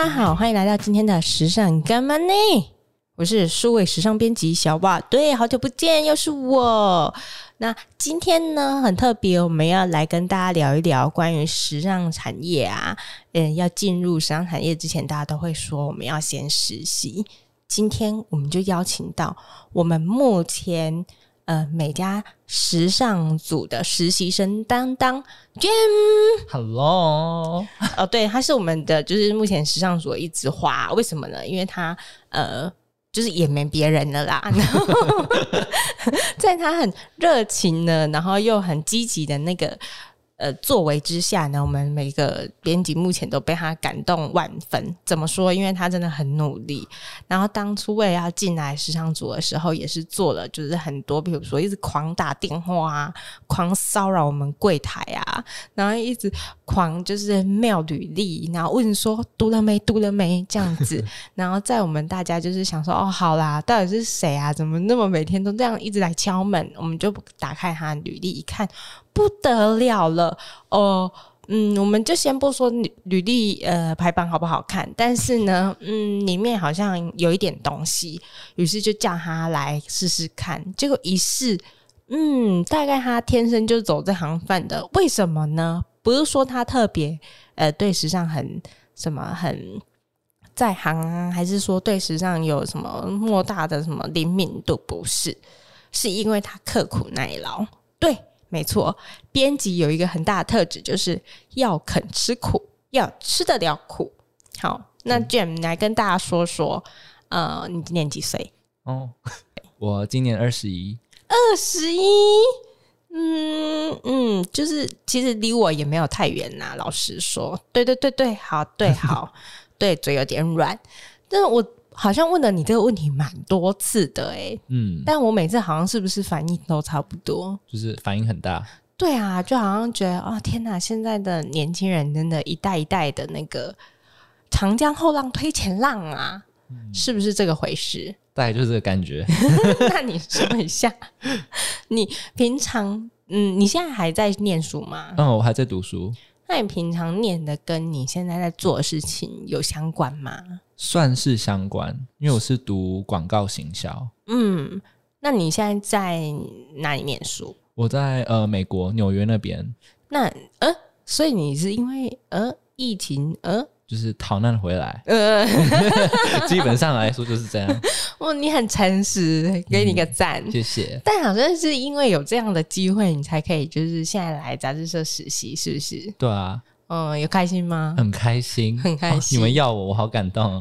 大家好，欢迎来到今天的时尚干嘛呢？我是数位时尚编辑小瓦，对，好久不见，又是我。那今天呢，很特别，我们要来跟大家聊一聊关于时尚产业啊。嗯，要进入时尚产业之前，大家都会说我们要先实习。今天我们就邀请到我们目前呃每家时尚组的实习生当当 Jam。Hello，哦，对，他是我们的，就是目前时尚组的一枝花。为什么呢？因为他呃。就是也没别人了啦，然后在他很热情的，然后又很积极的那个。呃，作为之下呢，我们每个编辑目前都被他感动万分。怎么说？因为他真的很努力。然后当初为了要进来时尚组的时候，也是做了就是很多，比如说一直狂打电话啊，狂骚扰我们柜台啊，然后一直狂就是妙履历，然后问说读了没，读了没这样子。然后在我们大家就是想说哦，好啦，到底是谁啊？怎么那么每天都这样一直来敲门？我们就打开他的履历一看。不得了了哦，嗯，我们就先不说履履历呃排版好不好看，但是呢，嗯，里面好像有一点东西，于是就叫他来试试看。结果一试，嗯，大概他天生就走这行饭的。为什么呢？不是说他特别呃对时尚很什么很在行啊，还是说对时尚有什么莫大的什么灵敏度？不是，是因为他刻苦耐劳。对。没错，编辑有一个很大的特质，就是要肯吃苦，要吃得了苦。好，那 Jam 来跟大家说说，呃，你今年几岁？哦，我今年二十一。二十一，嗯嗯，就是其实离我也没有太远呐。老实说，对对对对，好对好，对嘴有点软，但是我。好像问了你这个问题蛮多次的诶，嗯，但我每次好像是不是反应都差不多？就是反应很大。对啊，就好像觉得哦，天哪，现在的年轻人真的一代一代的那个长江后浪推前浪啊，嗯、是不是这个回事？大概就是这个感觉。那你说一下，你平常嗯，你现在还在念书吗？嗯，我还在读书。那你平常念的跟你现在在做的事情有相关吗？算是相关，因为我是读广告行销。嗯，那你现在在哪里念书？我在呃美国纽约那边。那呃，所以你是因为呃疫情呃。就是逃难回来，呃，基本上来说就是这样。哦，你很诚实，给你个赞，嗯，谢谢。但好像是因为有这样的机会，你才可以就是现在来杂志社实习，是不是？对啊。嗯，有开心吗？很开心，很开心。哦，你们要我，我好感动。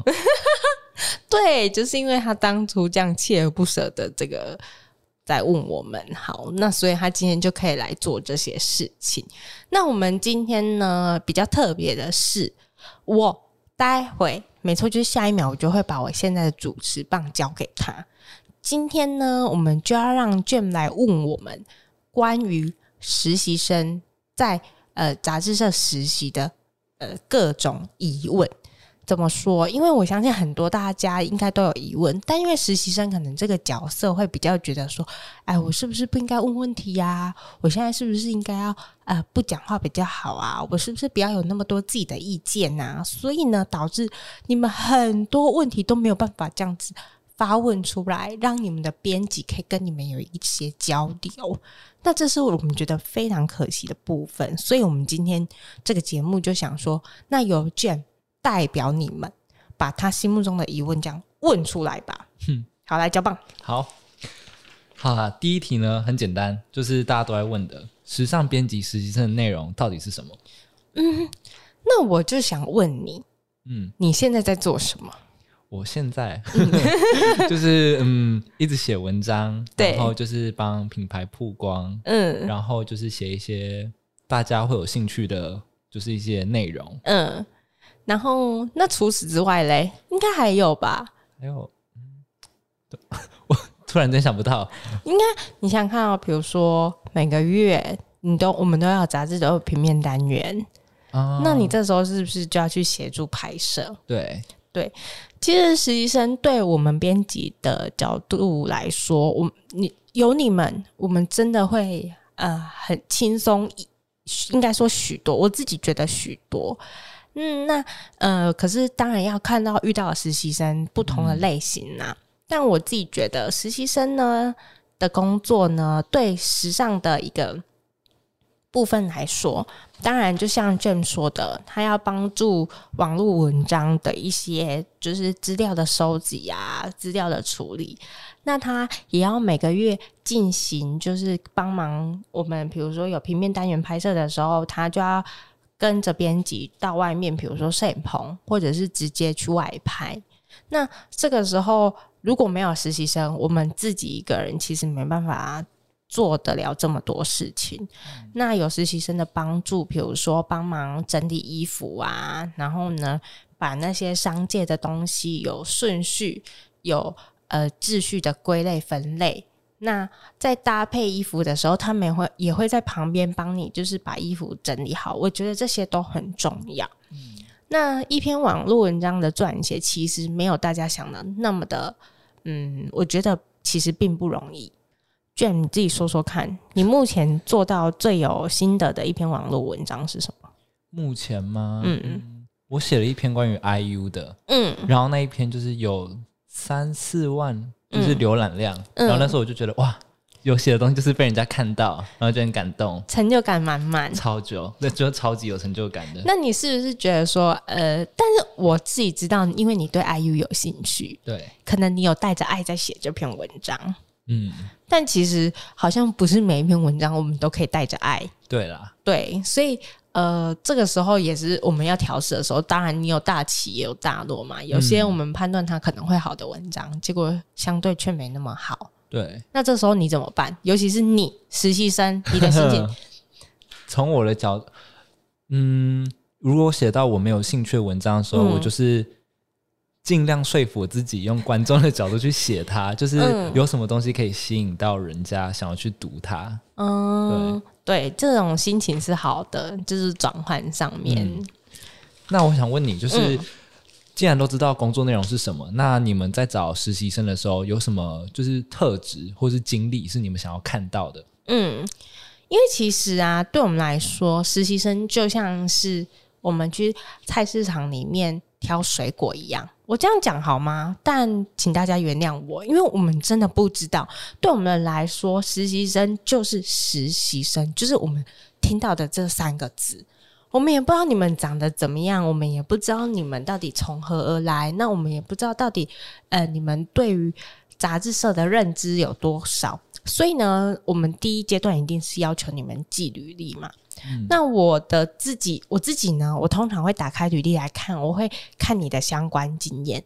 对，就是因为他当初这样锲而不舍的这个在问我们，好，那所以他今天就可以来做这些事情。那我们今天呢，比较特别的是。我待会没错，就是下一秒我就会把我现在的主持棒交给他。今天呢，我们就要让 Jim 来问我们关于实习生在呃杂志社实习的呃各种疑问。怎么说？因为我相信很多大家应该都有疑问，但因为实习生可能这个角色会比较觉得说，哎，我是不是不应该问问题呀、我现在是不是应该要呃不讲话比较好啊？我是不是不要有那么多自己的意见呐、所以呢，导致你们很多问题都没有办法这样子发问出来，让你们的编辑可以跟你们有一些交流。那这是我们觉得非常可惜的部分。所以我们今天这个节目就想说，那由 Jam。代表你们把他心目中的疑问这样问出来吧。嗯，好，来交棒。好，好啊。第一题呢很简单，就是大家都在问的，时尚编辑实习生的内容到底是什么？嗯，那我就想问你，嗯，你现在在做什么？我现在 就是嗯，一直写文章，对，然后就是帮品牌曝光，嗯，然后就是写一些大家会有兴趣的，就是一些内容，嗯。然后，那除此之外嘞，应该还有吧？还有，嗯，我突然间想不到。应该你想想看哦，比如说每个月你都我们都要杂志都有平面单元，哦，那你这时候是不是就要去协助拍摄？对对，其实实习生对我们编辑的角度来说，我你有你们，我们真的会呃很轻松，应该说许多，我自己觉得许多。嗯，那呃，可是当然要看到遇到实习生不同的类型呐、但我自己觉得实习生呢的工作呢，对时尚的一个部分来说，当然就像娟说的，他要帮助网络文章的一些就是资料的收集啊，资料的处理。那他也要每个月进行，就是帮忙我们，比如说有平面单元拍摄的时候，他就要跟着编辑到外面，比如说摄影棚，或者是直接去外拍。那这个时候如果没有实习生，我们自己一个人其实没办法。做得了这么多事情，那有实习生的帮助，比如说帮忙整理衣服啊，然后呢，把那些商界的东西有顺序、有呃秩序的归类分类。那在搭配衣服的时候，他们也会也会在旁边帮你，就是把衣服整理好。我觉得这些都很重要。嗯，那一篇网络文章的撰写，其实没有大家想的那么的，嗯，我觉得其实并不容易。Jane，你自己说说看，你目前做到最有心得的一篇网络文章是什么？目前吗？嗯嗯，我写了一篇关于 IU 的，嗯，然后那一篇就是有三四万就是浏览量，嗯、然后那时候我就觉得哇，有写的东西就是被人家看到，然后就很感动，成就感满满，超久，那就超级有成就感的。那你是不是觉得说，呃，但是我自己知道，因为你对 IU 有兴趣，对，可能你有带着爱在写这篇文章。嗯，但其实好像不是每一篇文章我们都可以带着爱。对啦，对，所以呃，这个时候也是我们要调试的时候。当然，你有大起也有大落嘛。有些我们判断它可能会好的文章，嗯、结果相对却没那么好。对，那这时候你怎么办？尤其是你实习生，你的心情。从我的角度，嗯，如果写到我没有兴趣的文章的时候，嗯、我就是。尽量说服我自己，用观众的角度去写它，就是有什么东西可以吸引到人家想要去读它。嗯，对，对，这种心情是好的，就是转换上面。嗯，那我想问你，就是既然都知道工作内容是什么，那你们在找实习生的时候，有什么就是特质或是经历是你们想要看到的？嗯，因为其实啊，对我们来说，实习生就像是我们去菜市场里面挑水果一样。我这样讲好吗？但请大家原谅我，因为我们真的不知道。对我们来说，实习生就是实习生，就是我们听到的这三个字。我们也不知道你们长得怎么样，我们也不知道你们到底从何而来。那我们也不知道到底，呃，你们对于杂志社的认知有多少。所以呢，我们第一阶段一定是要求你们寄履历嘛。那我的自己，我自己呢，我通常会打开履历来看，我会看你的相关经验。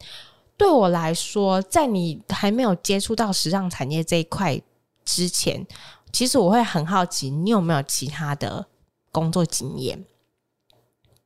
对我来说，在你还没有接触到时尚产业这一块之前，其实我会很好奇，你有没有其他的工作经验。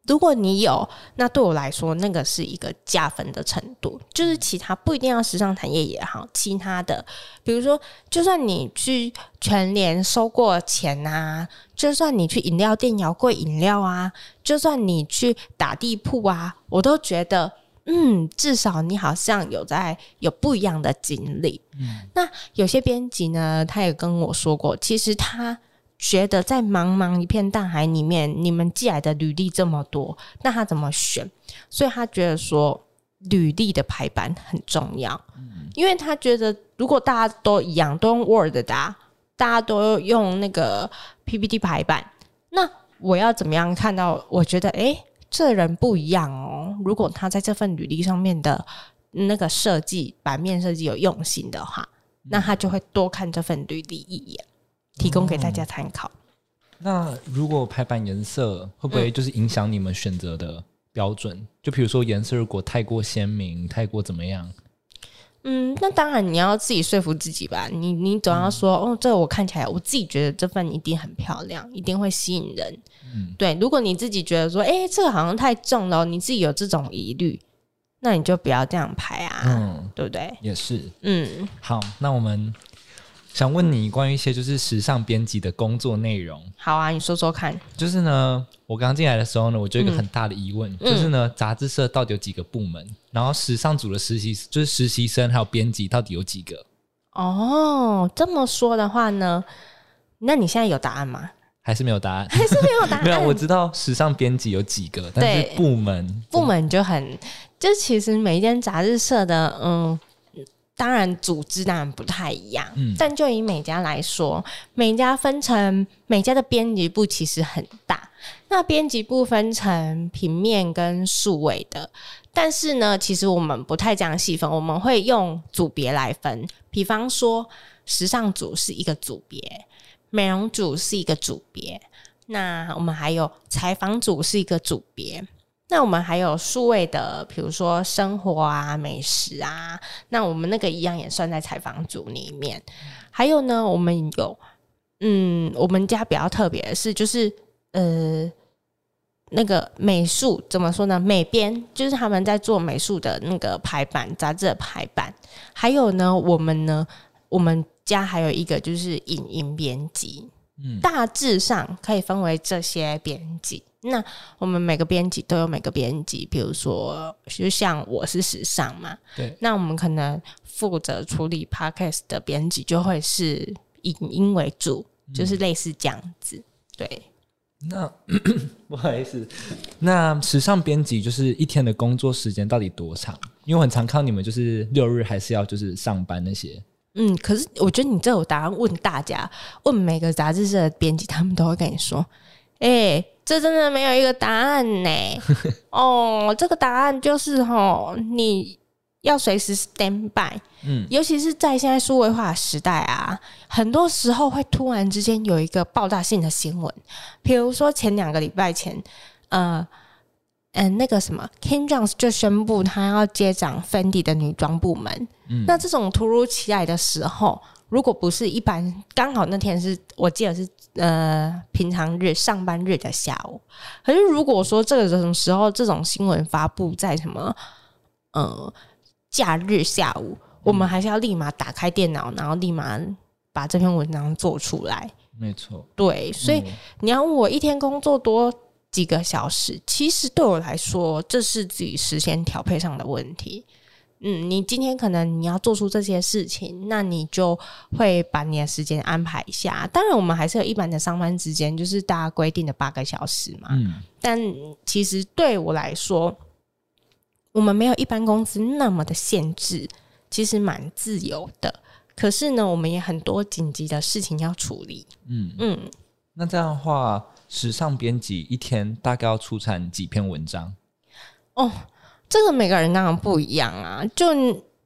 如果你有，那对我来说，那个是一个加分的程度。就是其他不一定要时尚产业也好，其他的，比如说，就算你去全联收过钱啊，就算你去饮料店摇过饮料啊，就算你去打地铺啊，我都觉得，嗯，至少你好像有在有不一样的经历。嗯，那有些编辑呢，他也跟我说过，其实他。觉得在茫茫一片大海里面，你们寄来的履历这么多，那他怎么选？所以他觉得说履历的排版很重要，因为他觉得如果大家都一样，都用 Word 的，大家都用那个 PPT 排版，那我要怎么样看到？我觉得诶，这人不一样哦。如果他在这份履历上面的那个设计版面设计有用心的话，那他就会多看这份履历一眼。提供给大家参考。嗯。那如果排版颜色会不会就是影响你们选择的标准？嗯、就比如说颜色如果太过鲜明，太过怎么样？嗯，那当然你要自己说服自己吧。你你总要说，嗯、哦，这个我看起来，我自己觉得这份一定很漂亮，一定会吸引人。嗯，对。如果你自己觉得说，哎，这个好像太重了，你自己有这种疑虑，那你就不要这样排啊。嗯，对不对？也是。嗯，好，那我们。想问你关于一些就是时尚编辑的工作内容。好啊，你说说看。就是呢，我刚进来的时候呢，我就有一个很大的疑问，嗯、就是呢，杂志社到底有几个部门？然后时尚组的实习就是实习生还有编辑到底有几个？哦，这么说的话呢，那你现在有答案吗？还是没有答案，还是没有答案。没有，我知道时尚编辑有几个，但是部门部门就很，就其实每一间杂志社的，嗯，当然组织当然不太一样，嗯，但就以每家来说，每家分成每家的编辑部其实很大，那编辑部分成平面跟数位的，但是呢，其实我们不太这样细分，我们会用组别来分，比方说时尚组是一个组别。美容组是一个组别，那我们还有采访组是一个组别，那我们还有数位的，比如说生活啊、美食啊，那我们那个一样也算在采访组里面。还有呢，我们有，嗯，我们家比较特别的是，就是呃，那个美术怎么说呢？美编就是他们在做美术的那个排版，杂志的排版。还有呢，我们呢，我们。家还有一个就是影音编辑，嗯，大致上可以分为这些编辑。那我们每个编辑都有每个编辑，比如说，就像我是时尚嘛，对。那我们可能负责处理 Podcast 的编辑就会是以音为主，就是类似这样子。嗯、对。那 不好意思，那时尚编辑就是一天的工作时间到底多长？因为我很常看你们就是六日还是要就是上班那些。嗯，可是我觉得你这有答案问大家，问每个杂志社的编辑，他们都会跟你说：“哎、欸，这真的没有一个答案呢。哦，这个答案就是吼，你要随时 stand by。嗯，尤其是在现在数位化的时代啊，很多时候会突然之间有一个爆炸性的新闻，比如说前两个礼拜前，呃。嗯，那个什么，Kim Jones 就宣布他要接掌 Fendi 的女装部门。嗯，那这种突如其来的时候，如果不是一般，刚好那天是我记得是呃平常日上班日的下午。可是如果说这个时候这种新闻发布在什么呃假日下午，我们还是要立马打开电脑，然后立马把这篇文章做出来。没错，对，所以你要问我一天工作多几个小时，其实对我来说，这是自己时间调配上的问题。嗯，你今天可能你要做出这些事情，那你就会把你的时间安排一下。当然，我们还是有一般的上班时间，就是大家规定的八个小时嘛。嗯，但其实对我来说，我们没有一般公司那么的限制，其实蛮自由的。可是呢，我们也很多紧急的事情要处理。嗯嗯，那这样的话。时尚编辑一天大概要出产几篇文章？哦，这个每个人当然不一样啊。就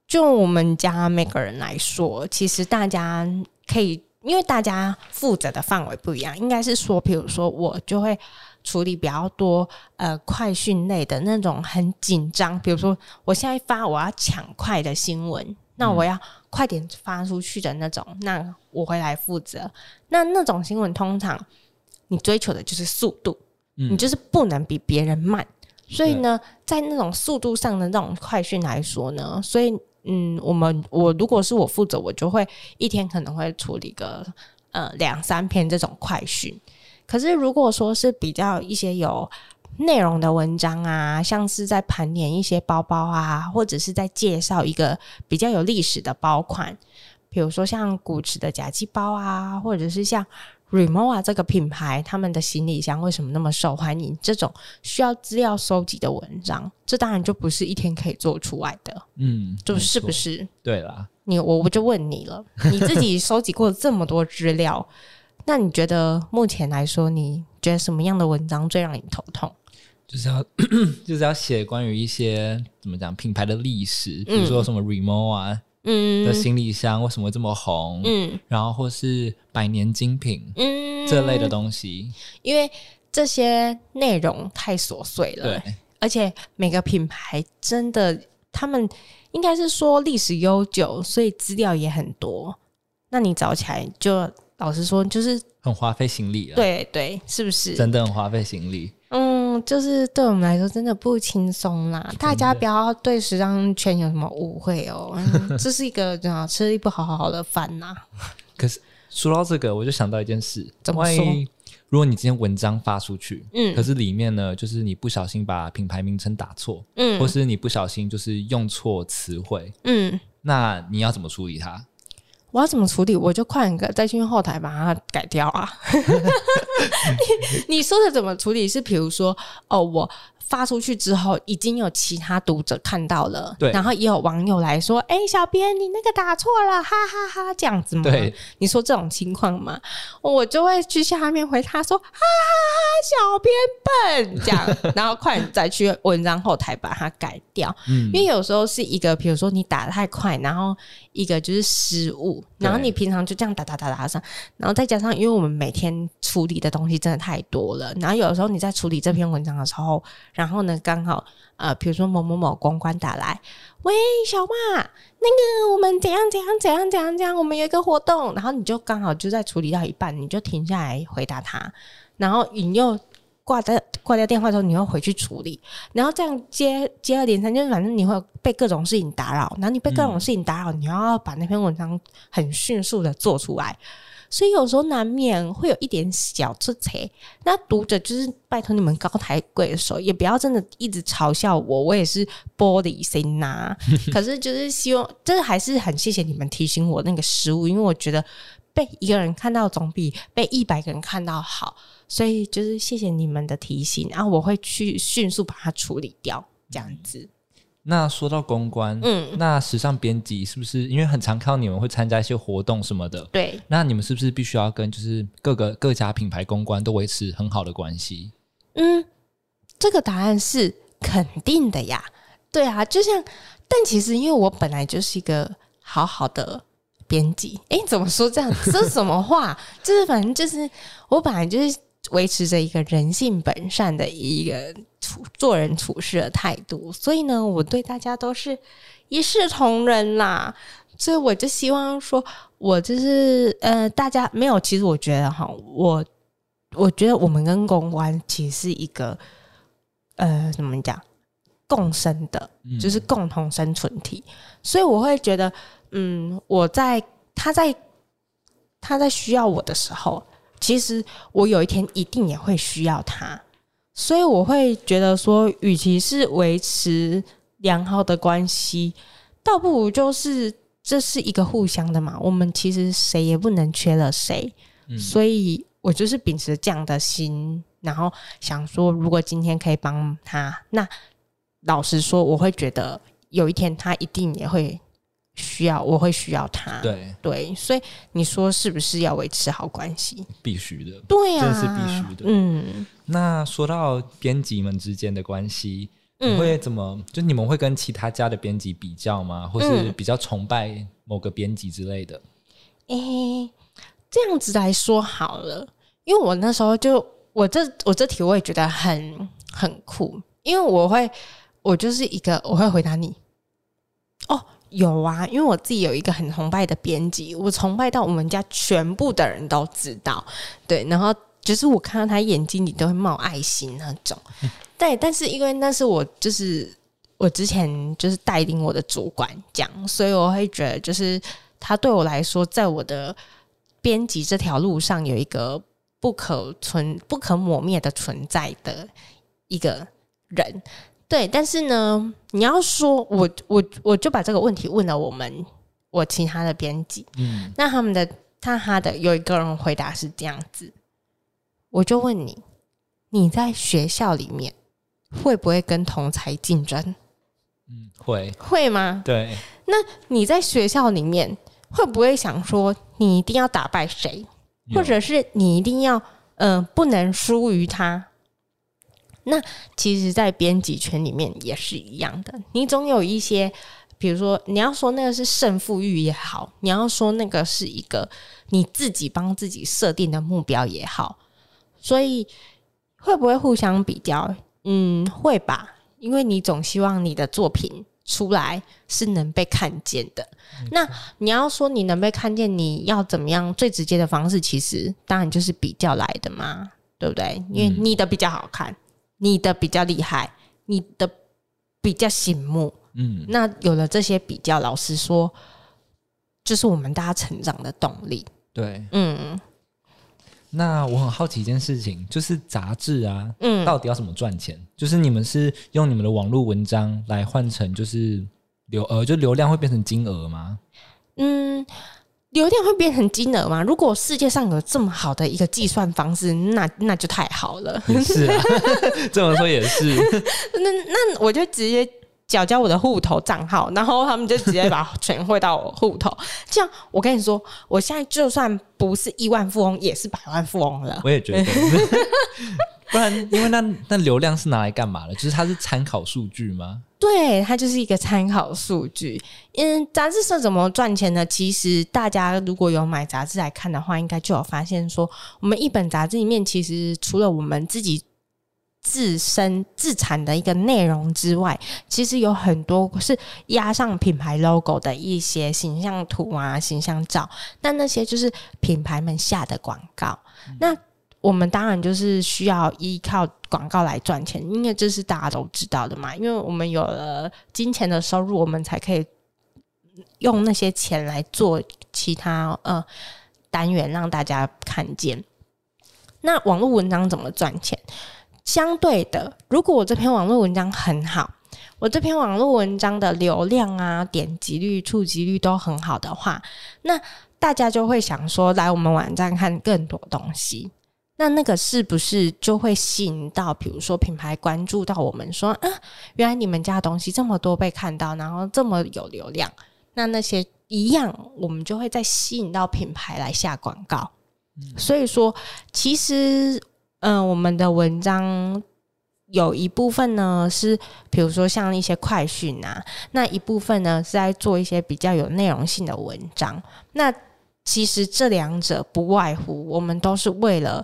就我们家每个人来说，其实大家可以，因为大家负责的范围不一样，应该是说，比如说我就会处理比较多呃快讯类的那种很紧张，比如说我现在发我要抢快的新闻，那我要快点发出去的那种，那我会来负责。那那种新闻通常。你追求的就是速度，嗯，你就是不能比别人慢。所以呢，在那种速度上的那种快讯来说呢，所以嗯，我们我如果是我负责，我就会一天可能会处理个呃两三篇这种快讯。可是如果说是比较一些有内容的文章啊，像是在盘点一些包包啊，或者是在介绍一个比较有历史的包款，比如说像古驰的假鸡包啊，或者是像。Rimowa 这个品牌，他们的行李箱为什么那么受欢迎？这种需要资料收集的文章，这当然就不是一天可以做出来的。嗯，就是不是？对啦，你我我就问你了，你自己收集过这么多资料，那你觉得目前来说，你觉得什么样的文章最让你头痛？就是要 就是要写关于一些怎么讲品牌的历史，比如说什么 Rimowa。嗯，的行李箱为什么会这么红？嗯，然后或是百年精品，嗯，这类的东西，因为这些内容太琐碎了，对，而且每个品牌真的，他们应该是说历史悠久，所以资料也很多。那你找起来就老实说，就是很花费行李了。对对，是不是？真的很花费心力。嗯，就是对我们来说真的不轻松啦。大家不要对时尚圈有什么误会哦，这是一个啊吃力不好好的饭呐。可是说到这个，我就想到一件事，怎么说？如果你今天文章发出去，嗯，可是里面呢，就是你不小心把品牌名称打错，嗯，或是你不小心就是用错词汇，嗯，那你要怎么处理它？我要怎么处理？我就快点再去后台把它改掉啊！你 你说的怎么处理？是比如说，哦，我。发出去之后，已经有其他读者看到了，对，然后也有网友来说：“哎、欸，小编，你那个打错了，哈哈哈，哈！”这样子吗？对，你说这种情况吗？我就会去下面回他说：“哈哈哈，小编笨。”这样，然后快点再去文章后台把它改掉。嗯，因为有时候是一个，比如说你打得太快，然后一个就是失误，然后你平常就这样打打打打上，然后再加上，因为我们每天处理的东西真的太多了，然后有的时候你在处理这篇文章的时候。然后呢，刚好呃，比如说某某某公关打来，喂，小马，那个我们怎样怎样怎样怎样怎样，我们有一个活动，然后你就刚好就在处理到一半，你就停下来回答他，然后你又挂掉挂掉电话之后，你要回去处理，然后这样接接二连三，就是反正你会被各种事情打扰，然后你被各种事情打扰，嗯、你要把那篇文章很迅速的做出来。所以有时候难免会有一点小出错，那读者就是拜托你们高抬贵手，也不要真的一直嘲笑我，我也是玻璃心呐、啊。可是就是希望，真的还是很谢谢你们提醒我那个失误，因为我觉得被一个人看到总比被一百个人看到好，所以就是谢谢你们的提醒，然后我会去迅速把它处理掉，这样子。那说到公关，嗯，那时尚编辑是不是因为很常看到你们会参加一些活动什么的？对，那你们是不是必须要跟就是各个各家品牌公关都维持很好的关系？嗯，这个答案是肯定的呀。对啊，就像，但其实因为我本来就是一个好好的编辑，诶，怎么说这样？这是什么话？就是反正就是我本来就是。维持着一个人性本善的一个处做人处事的态度，所以呢，我对大家都是一视同仁啦。所以我就希望说，我就是呃，大家没有。其实我觉得哈，我我觉得我们跟公关其实是一个呃，怎么讲，共生的，就是共同生存体。嗯。所以我会觉得，嗯，我在他在他在需要我的时候。其实我有一天一定也会需要他，所以我会觉得说，与其是维持良好的关系，倒不如就是这是一个互相的嘛。我们其实谁也不能缺了谁，嗯，所以我就是秉持这样的心，然后想说，如果今天可以帮他，那老实说，我会觉得有一天他一定也会。需要，我会需要他。对对，所以你说是不是要维持好关系？必须的，对呀、啊，这是必须的。嗯，那说到编辑们之间的关系，你会怎么？嗯、就你们会跟其他家的编辑比较吗？或是比较崇拜某个编辑之类的？诶、嗯欸，这样子来说好了，因为我那时候就我这我这题我也觉得很很酷，因为我会我就是一个我会回答你哦。有啊，因为我自己有一个很崇拜的编辑，我崇拜到我们家全部的人都知道。对，然后就是我看到他眼睛里都会冒爱心那种。嗯、对，但是因为那是我就是我之前就是带领我的主管讲，所以我会觉得就是他对我来说，在我的编辑这条路上有一个不可存、不可磨灭的存在的一个人。对，但是呢，你要说我我我就把这个问题问了我们我其他的编辑，嗯，那他们的他他的有一个人回答是这样子，我就问你，你在学校里面会不会跟同才竞争？嗯，会会吗？对，那你在学校里面会不会想说你一定要打败谁，或者是你一定要嗯、呃、不能输于他？那其实，在编辑圈里面也是一样的。你总有一些，比如说，你要说那个是胜负欲也好，你要说那个是一个你自己帮自己设定的目标也好，所以会不会互相比较？嗯，会吧。因为你总希望你的作品出来是能被看见的。那你要说你能被看见，你要怎么样？最直接的方式，其实当然就是比较来的嘛，对不对？因为你的比较好看。你的比较厉害，你的比较醒目，嗯，那有了这些比较，老实说，就是我们大家成长的动力。对，嗯。那我很好奇一件事情，就是杂志啊，嗯，到底要怎么赚钱？就是你们是用你们的网络文章来换成，就是流呃，就流量会变成金额吗？嗯，流量会变成金额吗？如果世界上有这么好的一个计算方式，那那就太好了。是啊，这么说也是。那那我就直接缴交我的户头账号，然后他们就直接把钱汇到我户头。这样，我跟你说，我现在就算不是亿万富翁，也是百万富翁了。我也觉得。不然，因为那那流量是拿来干嘛的？就是它是参考数据吗？对，它就是一个参考数据。嗯，杂志社怎么赚钱呢？其实大家如果有买杂志来看的话，应该就有发现说，我们一本杂志里面，其实除了我们自己自身自产的一个内容之外，其实有很多是压上品牌 logo 的一些形象图啊、形象照。那那些就是品牌们下的广告。嗯、那我们当然就是需要依靠广告来赚钱，因为这是大家都知道的嘛。因为我们有了金钱的收入，我们才可以用那些钱来做其他呃单元，让大家看见。那网络文章怎么赚钱？相对的，如果我这篇网络文章很好，我这篇网络文章的流量啊、点击率、触及率都很好的话，那大家就会想说，来我们网站看更多东西。那那个是不是就会吸引到，比如说品牌关注到我们说，啊，原来你们家的东西这么多被看到，然后这么有流量，那那些一样，我们就会再吸引到品牌来下广告。嗯。所以说，其实，嗯、呃，我们的文章有一部分呢是，比如说像一些快讯啊，那一部分呢是在做一些比较有内容性的文章。那其实这两者不外乎，我们都是为了。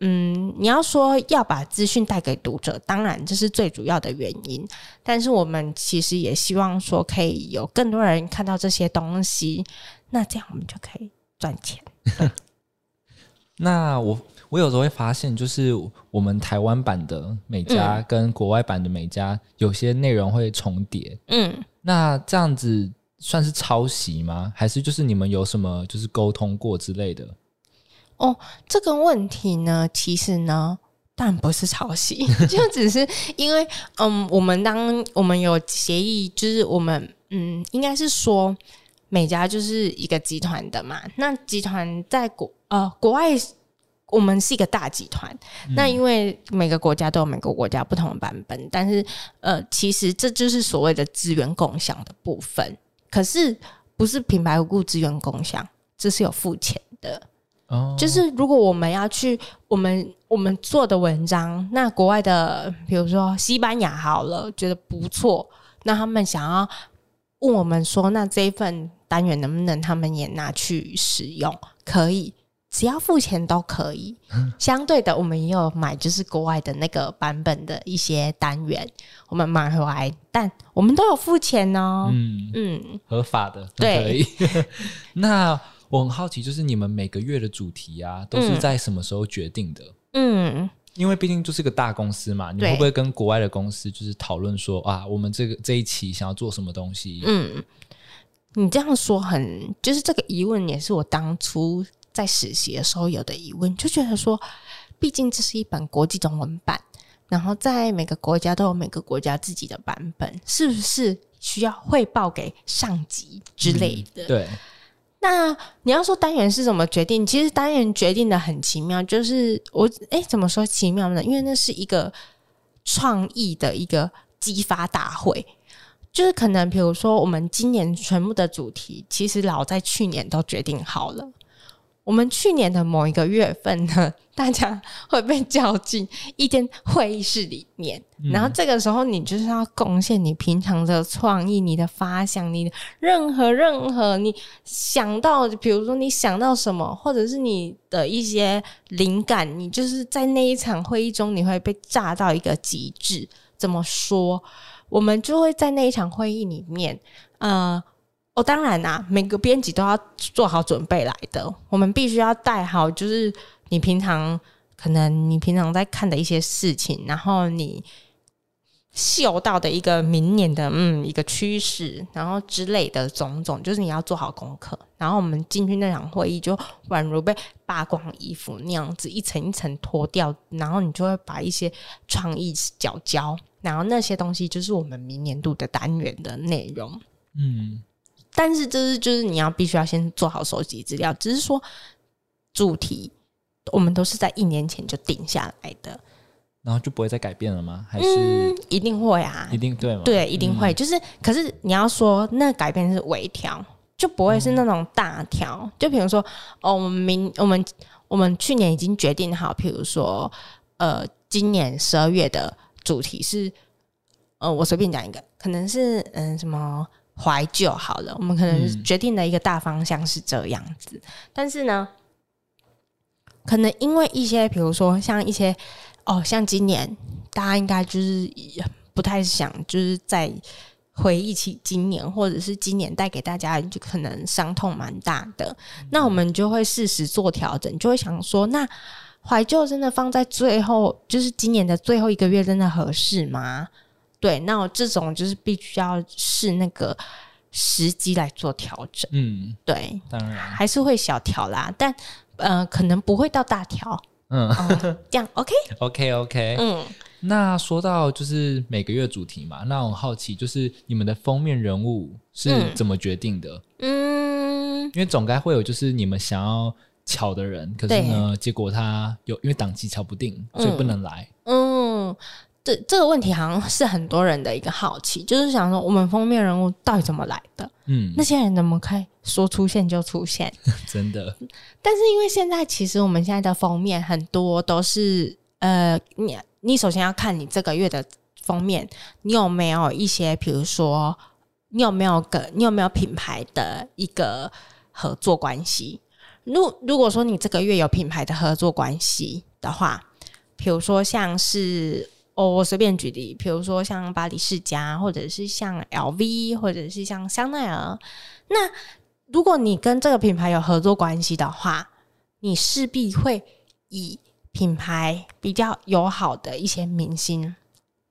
嗯，你要说要把资讯带给读者，当然这是最主要的原因。但是我们其实也希望说，可以有更多人看到这些东西，那这样我们就可以赚钱。那我我有时候会发现，就是我们台湾版的美家跟国外版的美家，有些内容会重叠。嗯，那这样子算是抄袭吗？还是就是你们有什么就是沟通过之类的？哦，这个问题呢，其实呢，但不是抄袭，就只是因为，嗯，我们当我们有协议，就是我们，嗯，应该是说，每家就是一个集团的嘛。那集团在国呃国外，我们是一个大集团。嗯。那因为每个国家都有每个国家不同的版本，但是呃，其实这就是所谓的资源共享的部分。可是不是平白无故资源共享，这是有付钱的。就是如果我们要去我们我们做的文章，那国外的比如说西班牙好了，觉得不错，那他们想要问我们说，那这一份单元能不能他们也拿去使用？可以，只要付钱都可以。相对的，我们也有买就是国外的那个版本的一些单元，我们买回来，但我们都有付钱哦。嗯嗯，合法的，对。那。我很好奇，就是你们每个月的主题啊，都是在什么时候决定的？嗯，因为毕竟就是个大公司嘛，你会不会跟国外的公司就是讨论说啊，我们这个这一期想要做什么东西？嗯，你这样说很，就是这个疑问也是我当初在实习的时候有的疑问，就觉得说，毕竟这是一本国际中文版，然后在每个国家都有每个国家自己的版本，是不是需要汇报给上级之类的？嗯，对。那你要说单元是怎么决定？其实单元决定的很奇妙，就是我哎，怎么说奇妙呢？因为那是一个创意的一个激发大会，就是可能比如说我们今年全部的主题，其实老在去年都决定好了。我们去年的某一个月份呢，大家会被叫进一间会议室里面，嗯，然后这个时候你就是要贡献你平常的创意、你的发想、你的任何任何你想到，比如说你想到什么，或者是你的一些灵感，你就是在那一场会议中，你会被炸到一个极致。怎么说？我们就会在那一场会议里面，呃。哦，当然啦，每个编辑都要做好准备来的。我们必须要带好，就是你平常可能你平常在看的一些事情，然后你嗅到的一个明年的嗯一个趋势，然后之类的种种，就是你要做好功课。然后我们进去那场会议，就宛如被扒光衣服那样子，一层一层脱掉，然后你就会把一些创意缴交，然后那些东西就是我们明年度的单元的内容。嗯。但是这是就是你要必须要先做好收集资料，只是说主题我们都是在一年前就定下来的，然后就不会再改变了吗？还是、嗯、一定会啊？一定对吗？对，一定会。嗯、就是可是你要说那改变是微调，就不会是那种大调。嗯、就比如说哦，我们明我们我们去年已经决定好，比如说呃，今年十二月的主题是呃，我随便讲一个，可能是嗯、呃、什么。怀旧好了，我们可能决定的一个大方向是这样子，嗯、但是呢，可能因为一些，比如说像一些哦，像今年大家应该就是不太想，就是在回忆起今年，或者是今年带给大家就可能伤痛蛮大的，嗯、那我们就会适时做调整，就会想说，那怀旧真的放在最后，就是今年的最后一个月，真的合适吗？对，那我这种就是必须要是那个时机来做调整。嗯，对，当然还是会小调啦，但呃，可能不会到大调。嗯，嗯，这样 OK，OK，OK。okay? Okay, okay. 嗯，那说到就是每个月主题嘛，那我好奇就是你们的封面人物是怎么决定的？嗯，因为总该会有就是你们想要巧的人，可是呢，结果他有因为档期乔不定，所以不能来。这个问题好像是很多人的一个好奇，就是想说我们封面人物到底怎么来的？嗯，那些人怎么可以说出现就出现？真的。但是因为现在其实我们现在的封面很多都是呃，你你首先要看你这个月的封面，你有没有一些，比如说你有没有个你有没有品牌的一个合作关系？如如果说你这个月有品牌的合作关系的话，比如说像是。哦，我随便举例，比如说像巴黎世家，或者是像 LV，或者是像香奈儿。那如果你跟这个品牌有合作关系的话，你势必会以品牌比较友好的一些明星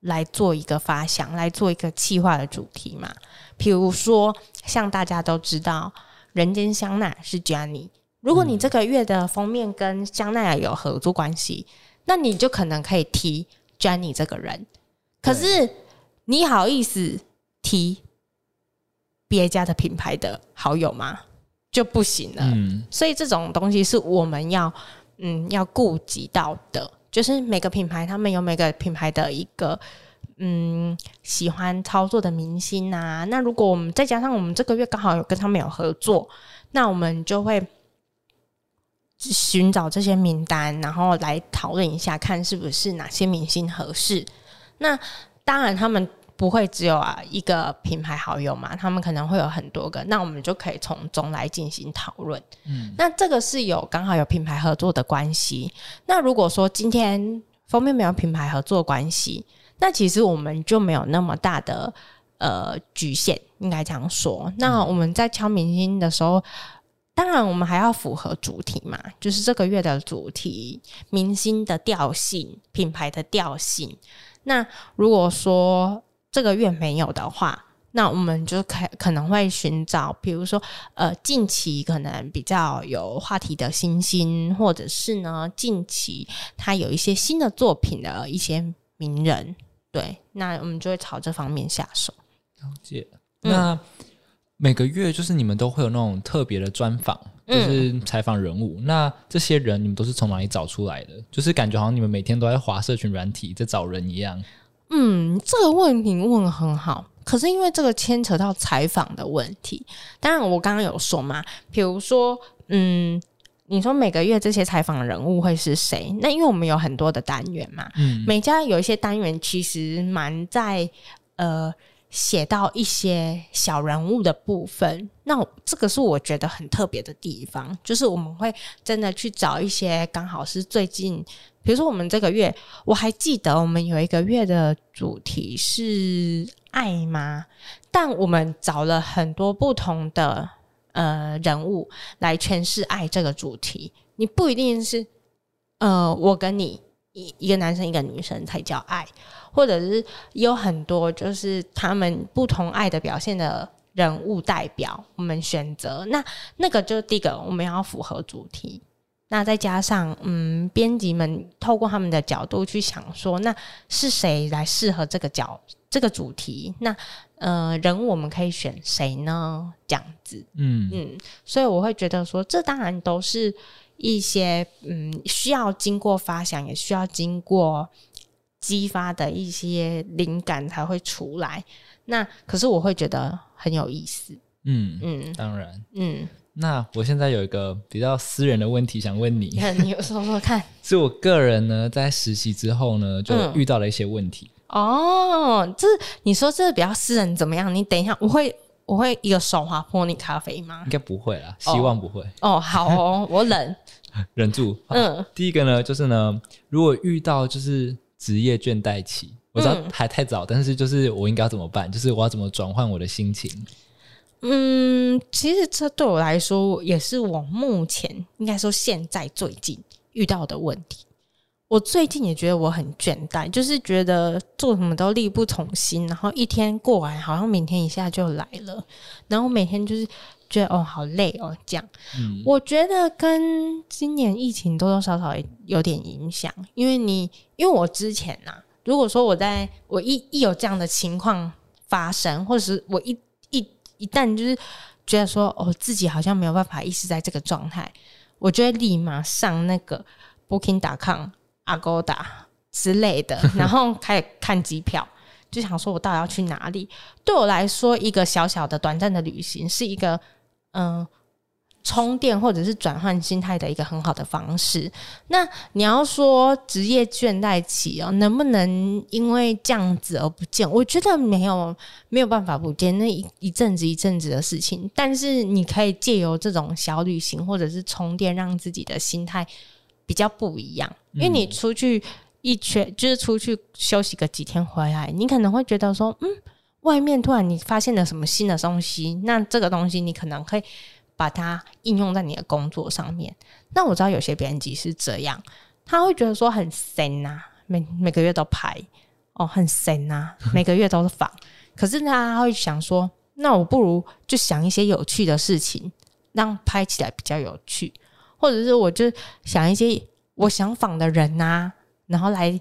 来做一个发想，来做一个企划的主题嘛。比如说，像大家都知道，人间香奈是 Jennie。如果你这个月的封面跟香奈儿有合作关系，嗯、那你就可能可以提。Jennie 这个人，可是你好意思提别家的品牌的好友吗？就不行了。嗯，所以这种东西是我们要嗯要顾及到的，就是每个品牌他们有每个品牌的一个嗯喜欢操作的明星啊。那如果我们再加上我们这个月刚好有跟他们有合作，那我们就会。寻找这些名单，然后来讨论一下，看是不是哪些明星合适。那当然，他们不会只有啊一个品牌好友嘛，他们可能会有很多个。那我们就可以从中来进行讨论。嗯，那这个是有刚好有品牌合作的关系。那如果说今天封面没有品牌合作关系，那其实我们就没有那么大的呃局限，应该这样说。那我们在敲明星的时候。当然，我们还要符合主题嘛，就是这个月的主题、明星的调性、品牌的调性。那如果说这个月没有的话，那我们就可可能会寻找，比如说呃，近期可能比较有话题的新星，或者是呢，近期他有一些新的作品的一些名人，对，那我们就会朝这方面下手。了解，那。嗯每个月就是你们都会有那种特别的专访，就是采访人物。嗯、那这些人你们都是从哪里找出来的？就是感觉好像你们每天都在划社群软体在找人一样。嗯，这个问题问得很好。可是因为这个牵扯到采访的问题，当然我刚刚有说嘛，比如说，嗯，你说每个月这些采访人物会是谁？那因为我们有很多的单元嘛，嗯，每家有一些单元其实蛮在呃。写到一些小人物的部分，那这个是我觉得很特别的地方，就是我们会真的去找一些刚好是最近，比如说我们这个月，我还记得我们有一个月的主题是爱吗？但我们找了很多不同的呃人物来诠释爱这个主题，你不一定是呃我跟你一一个男生一个女生才叫爱。或者是有很多就是他们不同爱的表现的人物代表，我们选择那那个就是第一个我们要符合主题，那再加上嗯编辑们透过他们的角度去想说，那是谁来适合这个角这个主题，那呃，人物我们可以选谁呢？这样子，嗯。嗯，所以我会觉得说，这当然都是一些嗯需要经过发想，也需要经过激发的一些灵感才会出来。那可是我会觉得很有意思，嗯嗯，当然，嗯。那我现在有一个比较私人的问题想问你，那你说说看。是我个人呢，在实习之后呢，就遇到了一些问题。嗯、哦，这你说这比较私人怎么样？你等一下，我会我会一个手滑泼你咖啡吗？应该不会啦，希望不会。哦，哦好哦，我忍，忍住。嗯，第一个呢，就是呢，如果遇到就是职业倦怠期，我知道还太早，嗯、但是就是我应该要怎么办？就是我要怎么转换我的心情？嗯，其实这对我来说也是我目前应该说现在最近遇到的问题。我最近也觉得我很倦怠，就是觉得做什么都力不从心，然后一天过完好像明天一下就来了，然后每天就是觉得哦好累哦这样。嗯，我觉得跟今年疫情多多少少有点影响，因为你因为我之前呐、啊，如果说我在我一一有这样的情况发生，或者是我一。一一旦就是觉得说哦，自己好像没有办法一直在这个状态，我就会立马上那个 Booking.com、Agoda 之类的，然后开始看机票，就想说我到底要去哪里？对我来说，一个小小的短暂的旅行是一个嗯。充电或者是转换心态的一个很好的方式。那你要说职业倦怠期哦，能不能因为这样子而不见？我觉得没有，没有办法不见。那一一阵子一阵子的事情，但是你可以借由这种小旅行或者是充电，让自己的心态比较不一样。因为你出去一圈，就是出去休息个几天回来，你可能会觉得说，嗯，外面突然你发现了什么新的东西，那这个东西你可能可以。把它应用在你的工作上面。那我知道有些编辑是这样，他会觉得说很神呐，每每个月都拍哦，很神呐，每个月都是访。可是他会想说，那我不如就想一些有趣的事情，让拍起来比较有趣，或者是我就想一些我想访的人呐、啊，然后来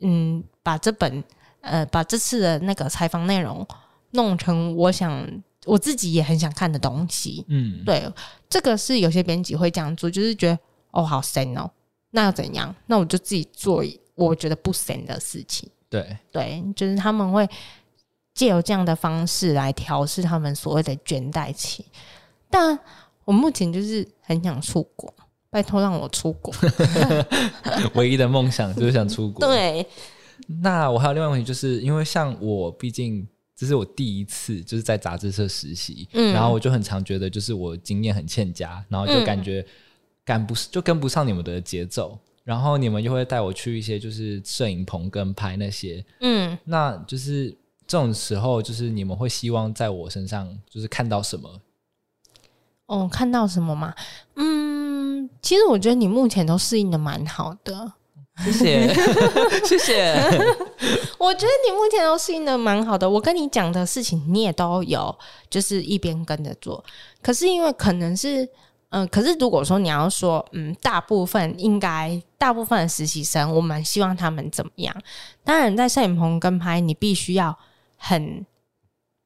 嗯，把这本呃，把这次的那个采访内容弄成我想。我自己也很想看的东西，嗯，对，这个是有些编辑会这样做，就是觉得哦，好神哦，那要怎样？那我就自己做我觉得不神的事情。对对，就是他们会借由这样的方式来调试他们所谓的倦怠期。但我目前就是很想出国，拜托让我出国。唯一的梦想就是想出国。对，那我还有另外一个问题，就是因为像我，毕竟。这是我第一次就是在杂志社实习，嗯，然后我就很常觉得就是我经验很欠佳，然后就感觉赶不就跟不上你们的节奏，然后你们就会带我去一些就是摄影棚跟拍那些，嗯，那就是这种时候就是你们会希望在我身上就是看到什么？哦，看到什么嘛？嗯，其实我觉得你目前都适应的蛮好的。谢谢，谢谢。我觉得你目前都适应的蛮好的。我跟你讲的事情，你也都有，就是一边跟着做。可是因为可能是，嗯、呃，可是如果说你要说，嗯，大部分应该大部分的实习生，我蛮希望他们怎么样？当然，在摄影棚跟拍，你必须要很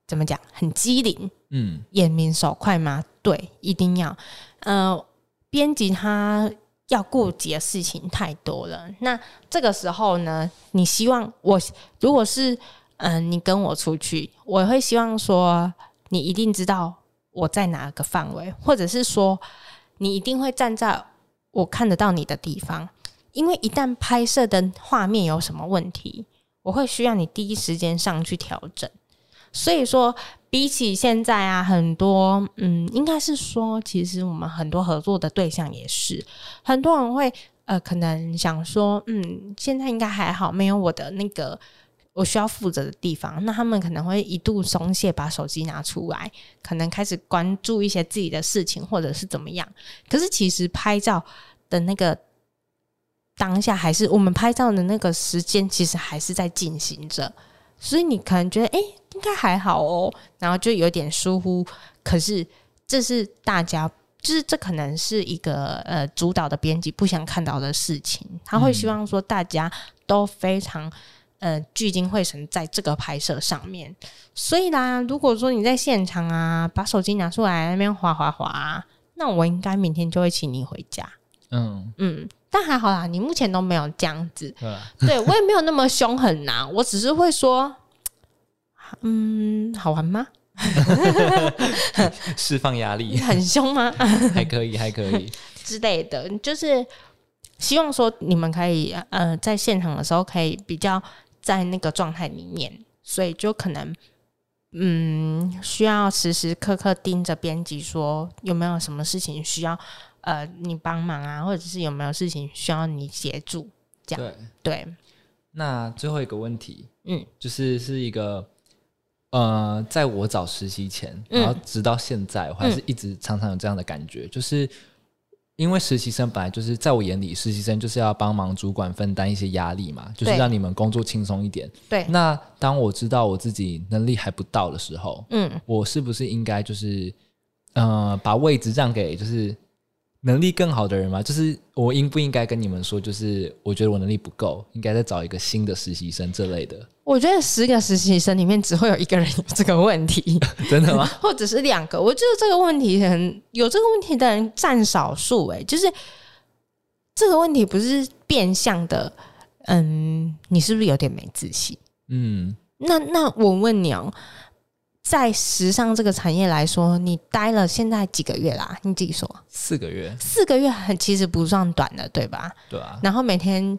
怎么讲，很机灵，嗯，眼明手快吗？对，一定要。呃，编辑他。要顾及的事情太多了。那这个时候呢，你希望我如果是嗯、你跟我出去，我会希望说你一定知道我在哪个范围，或者是说你一定会站在我看得到你的地方。因为一旦拍摄的画面有什么问题，我会需要你第一时间上去调整。所以说，比起现在啊，很多嗯，应该是说，其实我们很多合作的对象也是很多人会呃，可能想说，嗯，现在应该还好，没有我的那个我需要负责的地方，那他们可能会一度松懈，把手机拿出来，可能开始关注一些自己的事情，或者是怎么样。可是其实拍照的那个当下，还是我们拍照的那个时间，其实还是在进行着。所以你可能觉得，哎、欸，应该还好哦，然后就有点疏忽。可是这是大家，就是这可能是一个呃主导的编辑不想看到的事情。他会希望说大家都非常呃聚精会神在这个拍摄上面。所以啦，如果说你在现场啊，把手机拿出来那边划划划，那我应该明天就会请你回家。嗯嗯，但还好啦，你目前都没有这样子。对，对我也没有那么凶狠呐，我只是会说，嗯，好玩吗？释放压力，很凶吗？还可以，还可以之类的，就是希望说你们可以呃，在现场的时候可以比较在那个状态里面，所以就可能。嗯，需要时时刻刻盯着编辑，说有没有什么事情需要呃你帮忙啊，或者是有没有事情需要你协助？这样对。对。那最后一个问题，嗯，就是是一个呃，在我找实习前，然后直到现在，我还是一直常常有这样的感觉，嗯、就是。因为实习生本来就是在我眼里，实习生就是要帮忙主管分担一些压力嘛，就是让你们工作轻松一点。对。那当我知道我自己能力还不到的时候，嗯，我是不是应该就是，呃，把位置让给就是。能力更好的人吗？就是我应不应该跟你们说，就是我觉得我能力不够，应该再找一个新的实习生这类的。我觉得十个实习生里面只会有一个人有这个问题，真的吗？或者是两个？我觉得这个问题很有这个问题的人占少数。哎，就是这个问题不是变相的，嗯，你是不是有点没自信？嗯，那那我问你哦。在时尚这个产业来说，你待了现在几个月啦？你自己说。四个月。四个月很其实不算短的，对吧？对啊。然后每天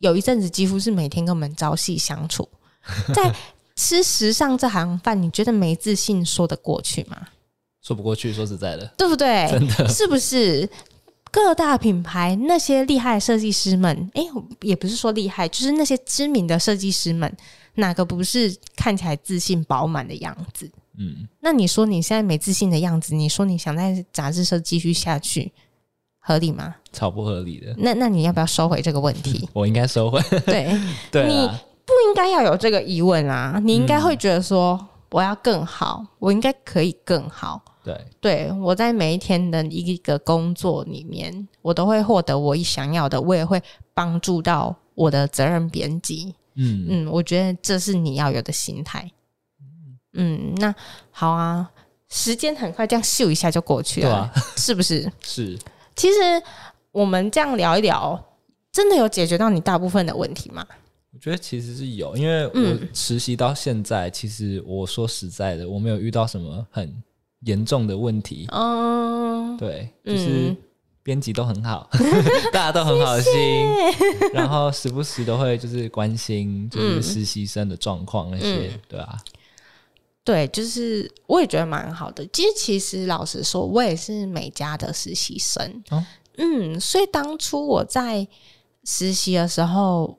有一阵子几乎是每天跟我们朝夕相处，在吃时尚这行饭，你觉得没自信说得过去吗？说不过去，说实在的，对不对？真的是不是？各大品牌那些厉害设计师们，哎，也不是说厉害，就是那些知名的设计师们。哪个不是看起来自信饱满的样子？嗯，那你说你现在没自信的样子，你说你想在杂志社继续下去，合理吗？超不合理的。那那你要不要收回这个问题？我应该收回。对，对，你不应该要有这个疑问啊！你应该会觉得说，我要更好，我应该可以更好。对，对我在每一天的一个工作里面，我都会获得我想要的，我也会帮助到我的责任编辑。嗯嗯，我觉得这是你要有的心态。嗯，那好啊，时间很快这样咻一下就过去了，是不是？是。其实我们这样聊一聊，真的有解决到你大部分的问题吗？我觉得其实是有，因为我实习到现在，嗯、其实我说实在的，我没有遇到什么很严重的问题。嗯，对，就是。嗯编辑都很好，大家都很好心，然后时不时都会就是关心就是实习生的状况那些，嗯、对啊，对，就是我也觉得蛮好的。其实，其实老实说，我也是美家的实习生，哦、嗯，所以当初我在实习的时候，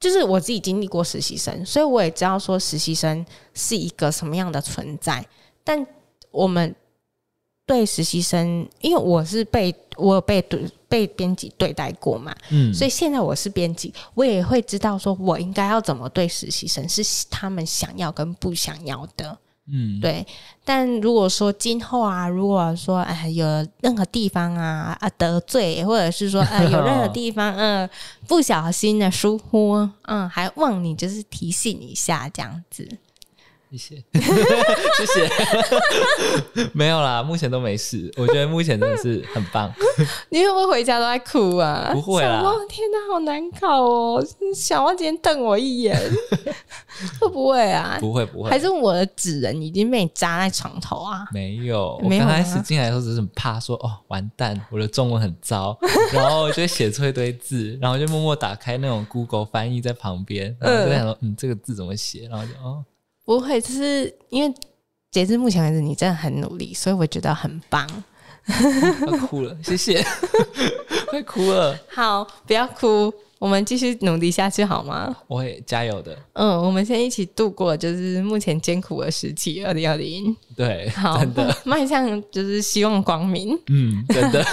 就是我自己经历过实习生，所以我也知道说实习生是一个什么样的存在。但我们。对实习生，因为我是被我有被对被编辑对待过嘛，嗯，所以现在我是编辑，我也会知道说我应该要怎么对实习生，是他们想要跟不想要的，嗯，对。但如果说今后啊，如果说哎有任何地方啊啊得罪，或者是说哎有任何地方 嗯、呃、不小心的疏忽，嗯，还望你就是提醒一下这样子。谢谢，谢谢。没有啦，目前都没事。我觉得目前真的是很棒。你会不会回家都在哭啊？不会啦。天哪，好难考哦！小汪今天瞪我一眼，会不会啊？不会，不会。还是我的纸人已经被你扎在床头啊？没有，我刚开始进来的时候只是很怕说哦，完蛋，我的中文很糟，然后就会写出一堆字，然后就默默打开那种 Google 翻译在旁边，然后就在想说，嗯，这个字怎么写？然后就哦。不会，就是因为截至目前为止，你真的很努力，所以我觉得很棒。快哭了，谢谢，快哭了。好，不要哭，我们继续努力下去好吗？我会加油的。嗯，我们先一起度过，就是目前艰苦的时期。二零二零，对，好，真的迈向就是希望光明。嗯，真的。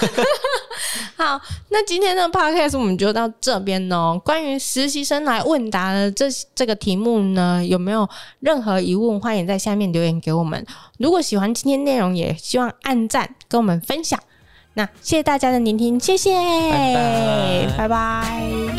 好，那今天的 podcast 我们就到这边哦。关于实习生来问答的这这个题目呢，有没有任何疑问？欢迎在下面留言给我们。如果喜欢今天内容，也希望按赞跟我们分享。那谢谢大家的聆听，谢谢，拜拜。拜拜。